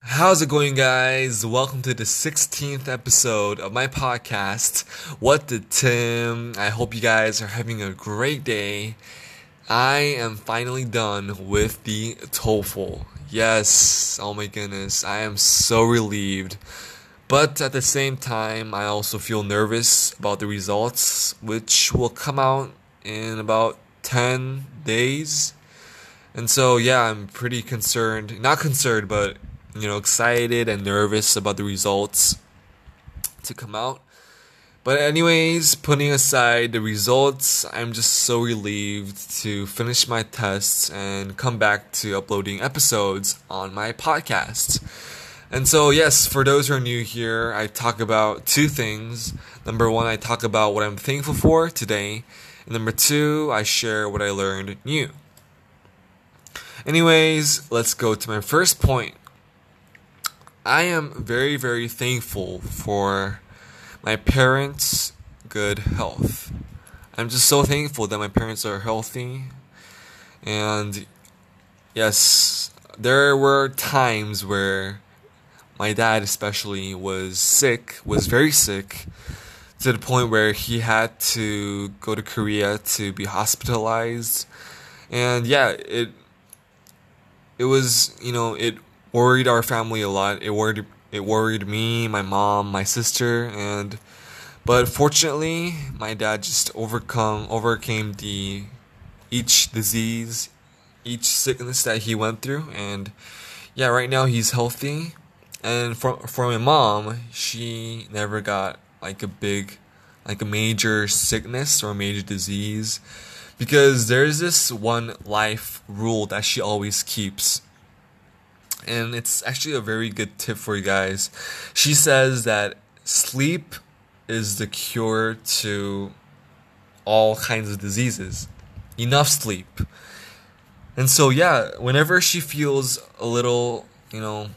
How's it going, guys? Welcome to the 16th episode of my podcast, What the Tim. I hope you guys are having a great day. I am finally done with the TOEFL. Yes, oh my goodness, I am so relieved. But at the same time, I also feel nervous about the results, which will come out in about 10 days. And so, yeah, I'm pretty concerned. Not concerned, but you know, excited and nervous about the results to come out. But, anyways, putting aside the results, I'm just so relieved to finish my tests and come back to uploading episodes on my podcast. And so, yes, for those who are new here, I talk about two things. Number one, I talk about what I'm thankful for today. And number two, I share what I learned new. Anyways, let's go to my first point. I am very, very thankful for my parents' good health. I'm just so thankful that my parents are healthy. And yes, there were times where my dad, especially, was sick, was very sick, to the point where he had to go to Korea to be hospitalized. And yeah, it it was, you know, it worried our family a lot. It worried it worried me, my mom, my sister, and but fortunately, my dad just overcome overcame the each disease, each sickness that he went through, and yeah, right now he's healthy. And for for my mom, she never got like a big, like a major sickness or a major disease, because there's this one life rule that she always keeps and it's actually a very good tip for you guys. She says that sleep is the cure to all kinds of diseases. Enough sleep. And so, yeah, whenever she feels a little, you know,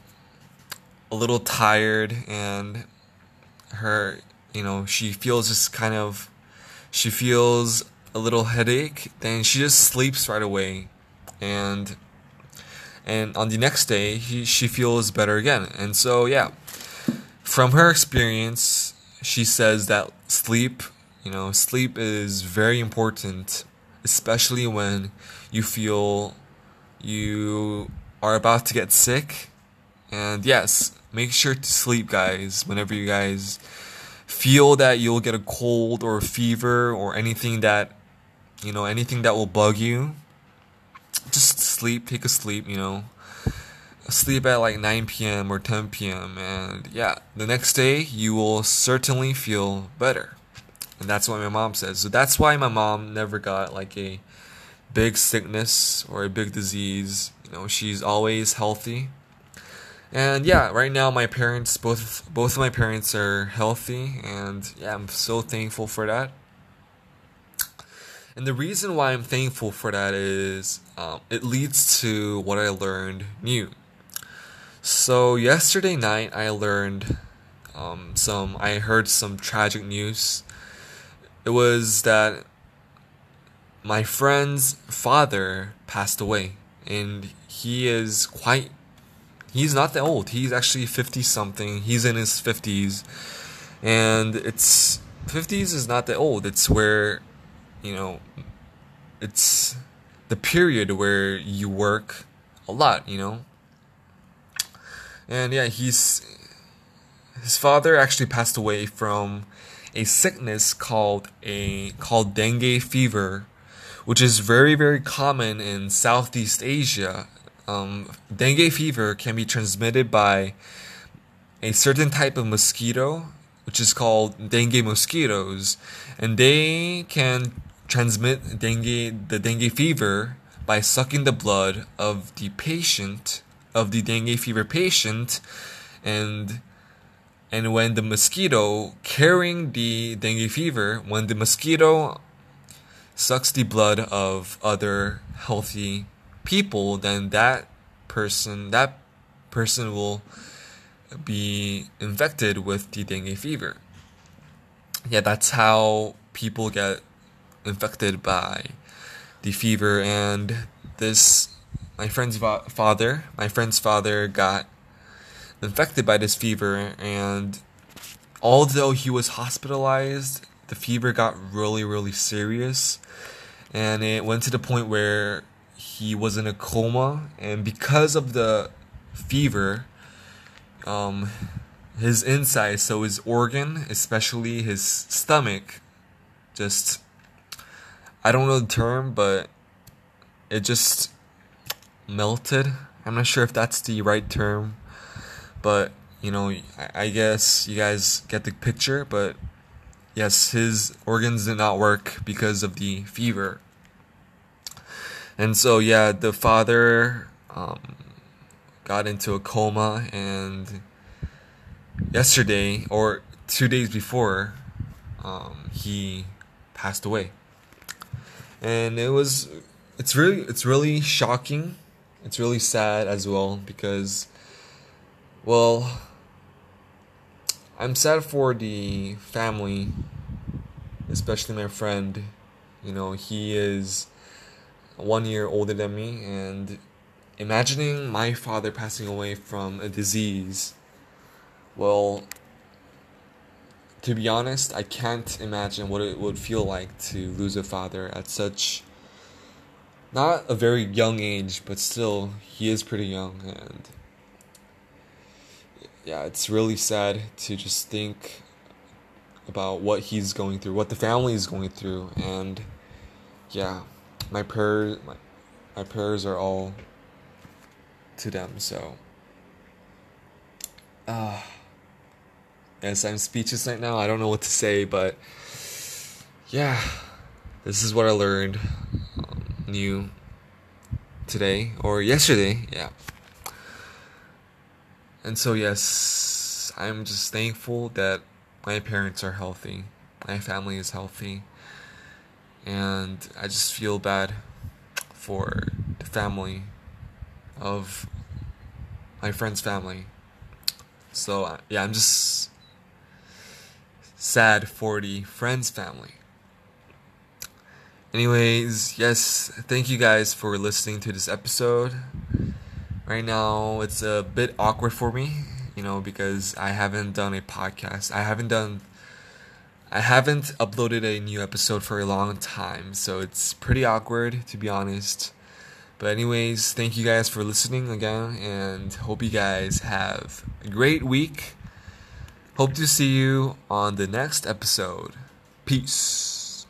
a little tired and her, you know, she feels just kind of, she feels a little headache, then she just sleeps right away. And and on the next day he, she feels better again and so yeah from her experience she says that sleep you know sleep is very important especially when you feel you are about to get sick and yes make sure to sleep guys whenever you guys feel that you'll get a cold or a fever or anything that you know anything that will bug you just sleep, take a sleep, you know. Sleep at like 9 p.m. or 10 p.m. And yeah, the next day you will certainly feel better. And that's what my mom says. So that's why my mom never got like a big sickness or a big disease. You know, she's always healthy. And yeah, right now my parents both both of my parents are healthy and yeah, I'm so thankful for that. And the reason why I'm thankful for that is um, it leads to what I learned new. So yesterday night I learned um, some. I heard some tragic news. It was that my friend's father passed away, and he is quite. He's not that old. He's actually fifty something. He's in his fifties, and it's fifties is not that old. It's where you know, it's the period where you work a lot, you know. And yeah, he's his father actually passed away from a sickness called a called dengue fever, which is very very common in Southeast Asia. Um, dengue fever can be transmitted by a certain type of mosquito, which is called dengue mosquitoes, and they can transmit dengue, the dengue fever by sucking the blood of the patient, of the dengue fever patient, and and when the mosquito carrying the dengue fever, when the mosquito sucks the blood of other healthy people, then that person, that person will be infected with the dengue fever. Yeah, that's how people get infected by the fever, and this my friend's father, my friend's father got infected by this fever, and although he was hospitalized, the fever got really, really serious, and it went to the point where he was in a coma, and because of the fever, um, his inside, so his organ, especially his stomach, just I don't know the term, but it just melted. I'm not sure if that's the right term, but you know, I, guess you guys get the picture. But yes, his organs did not work because of the fever. And so, yeah, the father um, got into a coma, and yesterday or two days before, um, he passed away. And it was, it's really, it's really shocking. It's really sad as well because, well, I'm sad for the family, especially my friend. You know, he is one year older than me, and imagining my father passing away from a disease, well, to be honest, I can't imagine what it would feel like to lose a father at such not a very young age, but still he is pretty young and yeah, it's really sad to just think about what he's going through, what the family is going through and yeah, my prayers my, my prayers are all to them, so uh Yes, I'm speechless right now. I don't know what to say, but yeah, this is what I learned um, new today or yesterday. Yeah. And so, yes, I'm just thankful that my parents are healthy, my family is healthy, and I just feel bad for the family of my friend's family. So, yeah, I'm just sad for the friend's family. Anyways, yes, thank you guys for listening to this episode. Right now, it's a bit awkward for me, you know, because I haven't done a podcast. I haven't done I haven't uploaded a new episode for a long time, so it's pretty awkward to be honest. But anyways, thank you guys for listening again and hope you guys have a great week. Hope to see you on the next episode. Peace.